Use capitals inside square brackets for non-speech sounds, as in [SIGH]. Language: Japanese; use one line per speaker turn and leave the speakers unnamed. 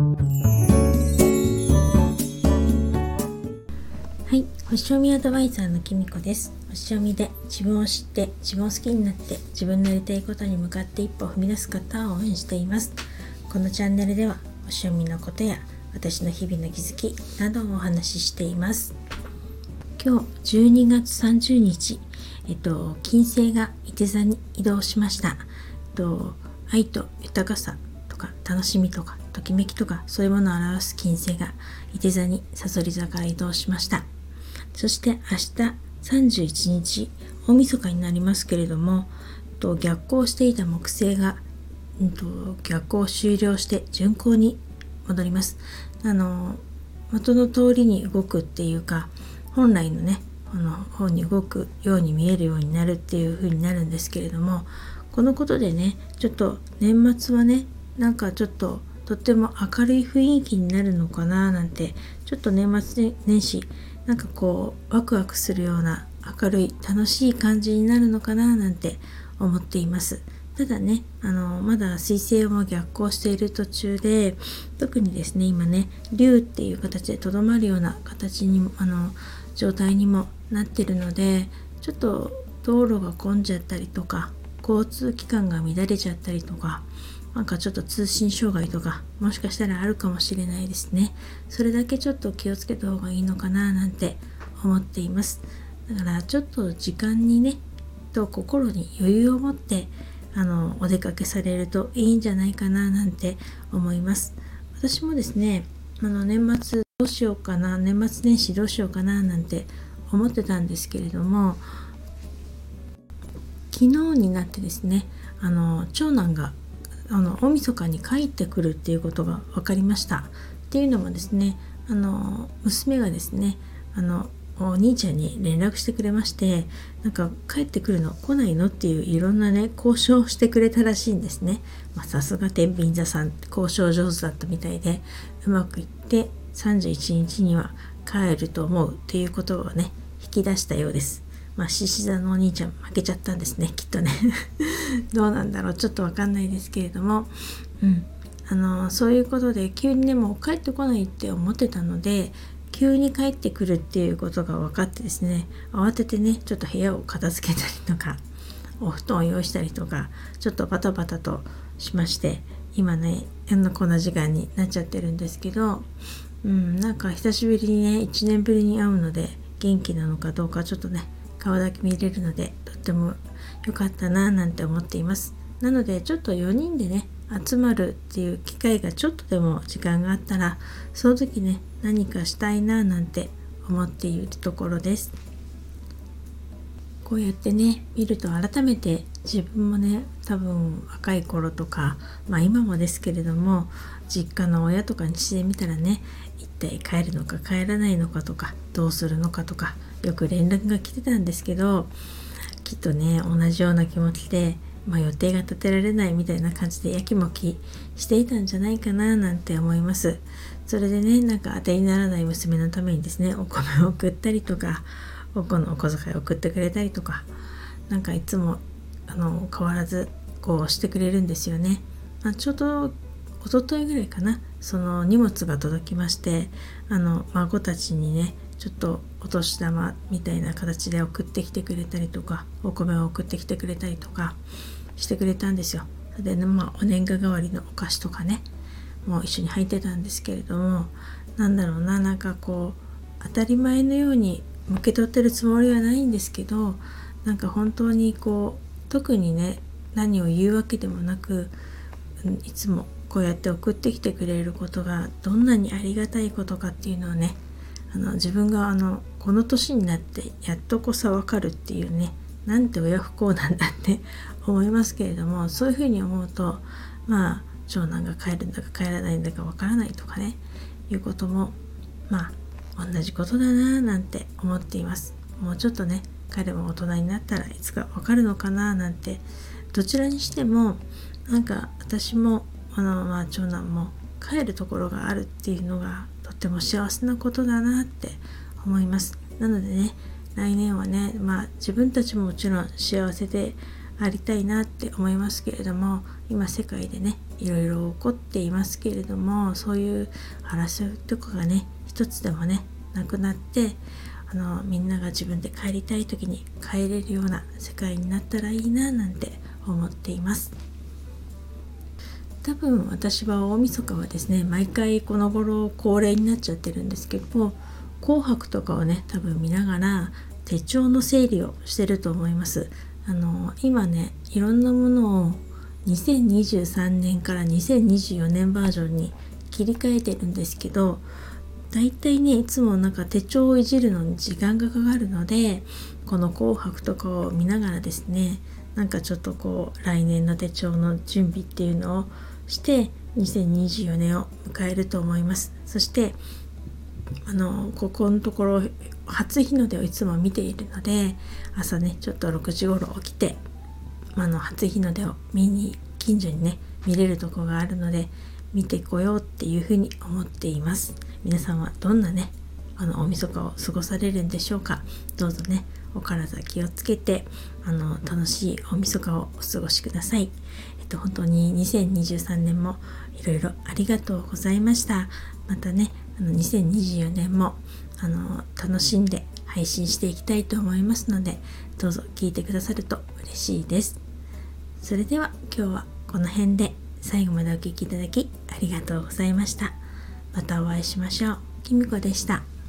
はい星読みアドバイザーのきみこです。星読みで自分を知って自分を好きになって自分のやりたいことに向かって一歩踏み出す方を応援しています。このチャンネルでは星読みのことや私の日々の気づきなどをお話ししています。今日12月30日えっと金星が伊手座に移動しました、えっと、愛と豊かさとか楽しみとかときめきとかそういうものを表す金星が伊手座にさそり座から移動しました。そして明日31日大晦日になりますけれどもと逆行していた木星が、うんと、逆行終了して巡行に戻ります。あの元の通りに動くっていうか本来のねこの方に動くように見えるようになるっていう風になるんですけれどもこのことでねちょっと年末はねなんかちょっととっても明るい雰囲気になるのかななんてちょっと年末年始なんかこうワクワクするような明るい楽しい感じになるのかななんて思っています。ただねあのまだ彗星も逆行している途中で特にですね今ね竜っていう形でとどまるような形にあの状態にもなってるのでちょっと道路が混んじゃったりとか交通機関が乱れちゃったりとかなんかちょっと通信障害とかもしかしたらあるかもしれないですね。それだけちょっと気をつけた方がいいのかななんて思っています。だからちょっと時間にねと心に余裕を持ってあのお出かけされるといいんじゃないかななんて思います。私もですねあの年末どうしようかな年末年始どうしようかななんて思ってたんですけれども昨日になってですねあの長男があの大晦日に帰ってくるっていうことが分かりました。っていうのもですねあの娘がですねあのお兄ちゃんに連絡してくれましてなんか帰ってくるの来ないのっていういろんなね交渉してくれたらしいんですね。さすが天秤座さん交渉上手だったみたいでうまくいって31日には帰ると思うっていうことをね引き出したようです。まあ獅子座のお兄ちゃん負けちゃったんですねきっとね。[LAUGHS] どうなんだろうちょっとわかんないですけれども。うん。あのそういうことで急にねもう帰ってこないって思ってたので急に帰ってくるっていうことが分かってですね慌ててねちょっと部屋を片付けたりとかお布団を用意したりとかちょっとバタバタとしまして今ねこんな時間になっちゃってるんですけど、うん、なんか久しぶりにね1年ぶりに会うので元気なのかどうかちょっとね顔だけ見れるのでとっても良かったななんて思っています。なのでちょっと4人でね集まるっていう機会がちょっとでも時間があったらその時ね何かしたいななんて思っているところです。こうやってね見ると改めて自分もね多分若い頃とかまあ今もですけれども実家の親とかにしてみたらね一体帰るのか帰らないのかとかどうするのかとかよく連絡が来てたんですけどきっとね同じような気持ちで、まあ、予定が立てられないみたいな感じでやきもきしていたんじゃないかななんて思います。それでねなんか当てにならない娘のためにですねお米を送ったりとかお子のお小遣いを送ってくれたりとかなんかいつもあの変わらずこうしてくれるんですよね、まあ、ちょうど一昨日ぐらいかなその荷物が届きましてあの孫たちにねちょっとお年玉みたいな形で送ってきてくれたりとかお米を送ってきてくれたりとかしてくれたんですよ。で、まあお年賀代わりのお菓子とかねもう一緒に入ってたんですけれどもなんだろうななんかこう当たり前のように受け取ってるつもりはないんですけどなんか本当にこう特にね何を言うわけでもなくいつもこうやって送ってきてくれることがどんなにありがたいことかっていうのをねあの自分があのこの年になってやっとこさ分かるっていうねなんて親不幸なんだって [LAUGHS] 思いますけれどもそういうふうに思うとまあ長男が帰るんだか帰らないんだか分からないとかねいうこともまあ同じことだななんて思っています。もうちょっとね彼も大人になったらいつか分かるのかななんてどちらにしてもなんか私もあの、まあ、長男も帰るところがあるっていうのがっても幸せなことだなって思います。なのでね来年はねまあ自分たちももちろん幸せでありたいなって思いますけれども今世界でねいろいろ起こっていますけれどもそういう争いとかがね一つでもねなくなってあのみんなが自分で帰りたい時に帰れるような世界になったらいいななんて思っています。多分私は大晦日はですね毎回この頃恒例になっちゃってるんですけど紅白とかをね多分見ながら手帳の整理をしてると思います。あの今ねいろんなものを2023年から2024年バージョンに切り替えてるんですけどだいたいねいつもなんか手帳をいじるのに時間がかかるのでこの「紅白」とかを見ながらですねなんかちょっとこう来年の手帳の準備っていうのをして2024年を迎えると思います。そしてあのここのところ初日の出をいつも見ているので朝ねちょっと6時頃起きてあの初日の出を見に近所にね見れるとこがあるので見てこようっていうふうに思っています。皆さんはどんなねあの大晦日を過ごされるんでしょうか。どうぞねお体気をつけてあの楽しい大晦日をお過ごしください。えっと本当に2023年もいろいろありがとうございました。またねあの2024年もあの楽しんで配信していきたいと思いますのでどうぞ聞いてくださると嬉しいです。それでは今日はこの辺で最後までお聴きいただきありがとうございました。またお会いしましょう。きみこでした。